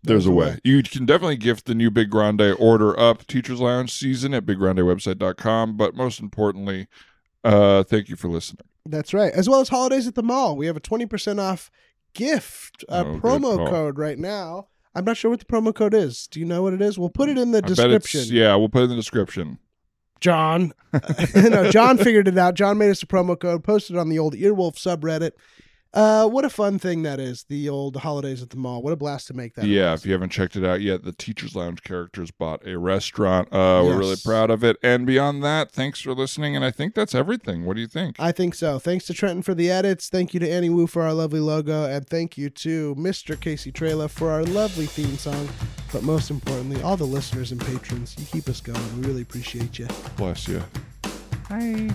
There's a way. You can definitely gift the new Big Grande Order Up Teachers Lounge season at biggrandewebsite.com. But most importantly, uh, thank you for listening. That's right. As well as holidays at the mall. We have a 20% off gift uh, Oh, promo code right now. I'm not sure what the promo code is. Do you know what it is? We'll put it in the I description. yeah, we'll put it in the description. John. no, John figured it out. John made us a promo code, posted it on the old Earwolf subreddit. Uh, what a fun thing that is, the old holidays at the mall. What a blast to make that. yeah, was. if you haven't checked it out yet, the Teachers Lounge characters bought a restaurant. Uh, We're really proud of it. And beyond that, thanks for listening. And I think that's everything. What do you think? I think so. Thanks to Trenton for the edits. Thank you to Annie Wu for our lovely logo. And thank you to Mr. Casey Trela for our lovely theme song. But most importantly, all the listeners and patrons. You keep us going. We really appreciate you. Bless you. Bye.